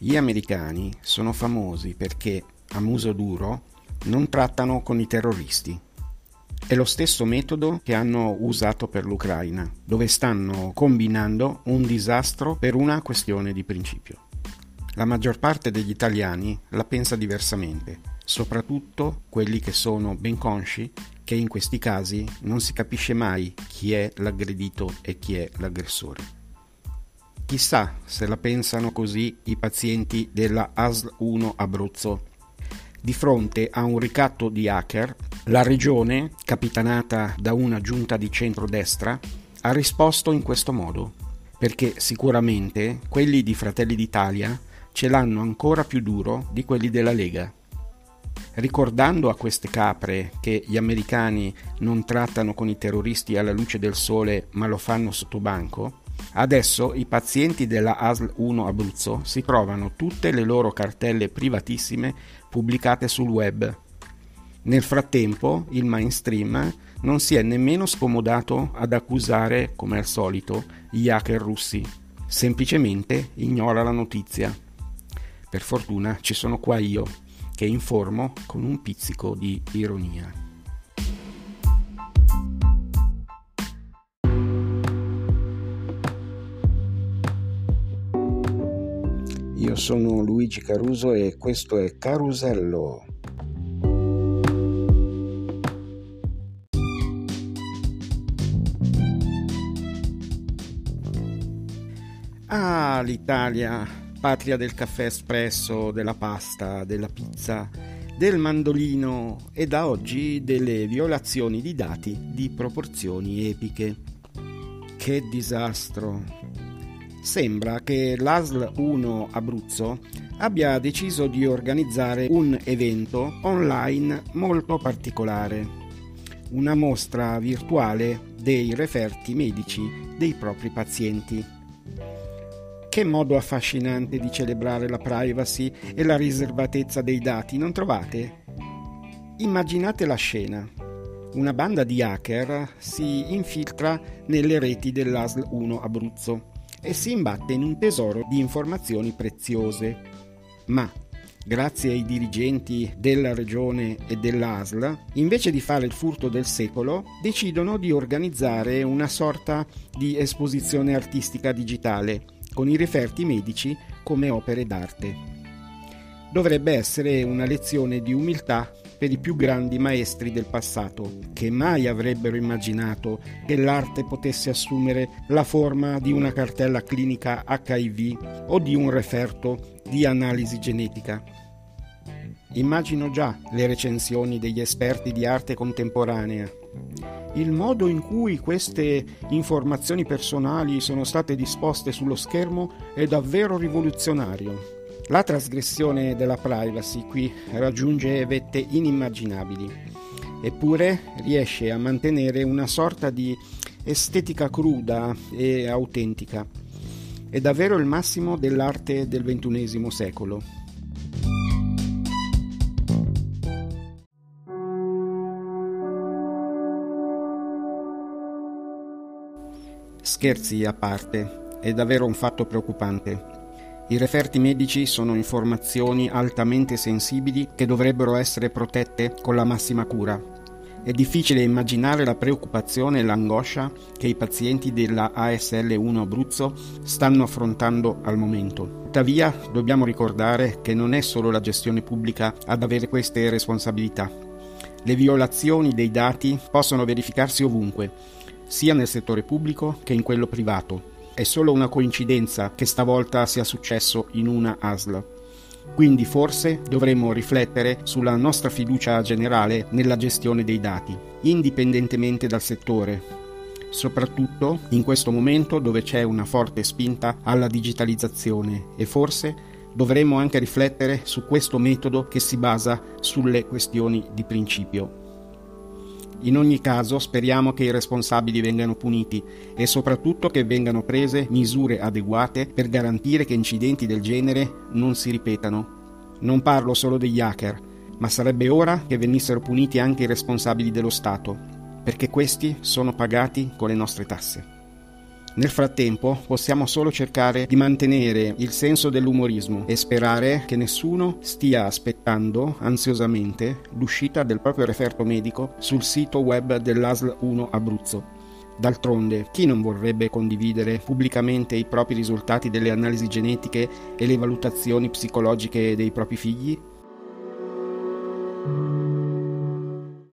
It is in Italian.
Gli americani sono famosi perché, a muso duro, non trattano con i terroristi. È lo stesso metodo che hanno usato per l'Ucraina, dove stanno combinando un disastro per una questione di principio. La maggior parte degli italiani la pensa diversamente, soprattutto quelli che sono ben consci che in questi casi non si capisce mai chi è l'aggredito e chi è l'aggressore. Chissà se la pensano così i pazienti della ASL 1 Abruzzo. Di fronte a un ricatto di hacker, la regione, capitanata da una giunta di centrodestra, ha risposto in questo modo, perché sicuramente quelli di Fratelli d'Italia ce l'hanno ancora più duro di quelli della Lega. Ricordando a queste capre che gli americani non trattano con i terroristi alla luce del sole ma lo fanno sotto banco, Adesso i pazienti della ASL 1 Abruzzo si provano tutte le loro cartelle privatissime pubblicate sul web. Nel frattempo il mainstream non si è nemmeno scomodato ad accusare, come al solito, gli hacker russi. Semplicemente ignora la notizia. Per fortuna ci sono qua io, che informo con un pizzico di ironia. Io sono Luigi Caruso e questo è Carusello. Ah, l'Italia, patria del caffè espresso, della pasta, della pizza, del mandolino e da oggi delle violazioni di dati di proporzioni epiche. Che disastro! Sembra che l'ASL 1 Abruzzo abbia deciso di organizzare un evento online molto particolare, una mostra virtuale dei referti medici dei propri pazienti. Che modo affascinante di celebrare la privacy e la riservatezza dei dati, non trovate? Immaginate la scena. Una banda di hacker si infiltra nelle reti dell'ASL 1 Abruzzo e si imbatte in un tesoro di informazioni preziose. Ma, grazie ai dirigenti della regione e dell'ASL, invece di fare il furto del secolo, decidono di organizzare una sorta di esposizione artistica digitale con i referti medici come opere d'arte. Dovrebbe essere una lezione di umiltà per i più grandi maestri del passato, che mai avrebbero immaginato che l'arte potesse assumere la forma di una cartella clinica HIV o di un referto di analisi genetica. Immagino già le recensioni degli esperti di arte contemporanea. Il modo in cui queste informazioni personali sono state disposte sullo schermo è davvero rivoluzionario. La trasgressione della privacy qui raggiunge vette inimmaginabili, eppure riesce a mantenere una sorta di estetica cruda e autentica. È davvero il massimo dell'arte del XXI secolo. Scherzi a parte, è davvero un fatto preoccupante. I referti medici sono informazioni altamente sensibili che dovrebbero essere protette con la massima cura. È difficile immaginare la preoccupazione e l'angoscia che i pazienti della ASL 1 Abruzzo stanno affrontando al momento. Tuttavia dobbiamo ricordare che non è solo la gestione pubblica ad avere queste responsabilità. Le violazioni dei dati possono verificarsi ovunque, sia nel settore pubblico che in quello privato è solo una coincidenza che stavolta sia successo in una ASL. Quindi forse dovremmo riflettere sulla nostra fiducia generale nella gestione dei dati, indipendentemente dal settore, soprattutto in questo momento dove c'è una forte spinta alla digitalizzazione e forse dovremmo anche riflettere su questo metodo che si basa sulle questioni di principio. In ogni caso speriamo che i responsabili vengano puniti e soprattutto che vengano prese misure adeguate per garantire che incidenti del genere non si ripetano. Non parlo solo degli hacker, ma sarebbe ora che venissero puniti anche i responsabili dello Stato, perché questi sono pagati con le nostre tasse. Nel frattempo possiamo solo cercare di mantenere il senso dell'umorismo e sperare che nessuno stia aspettando ansiosamente l'uscita del proprio referto medico sul sito web dell'ASL 1 Abruzzo. D'altronde, chi non vorrebbe condividere pubblicamente i propri risultati delle analisi genetiche e le valutazioni psicologiche dei propri figli?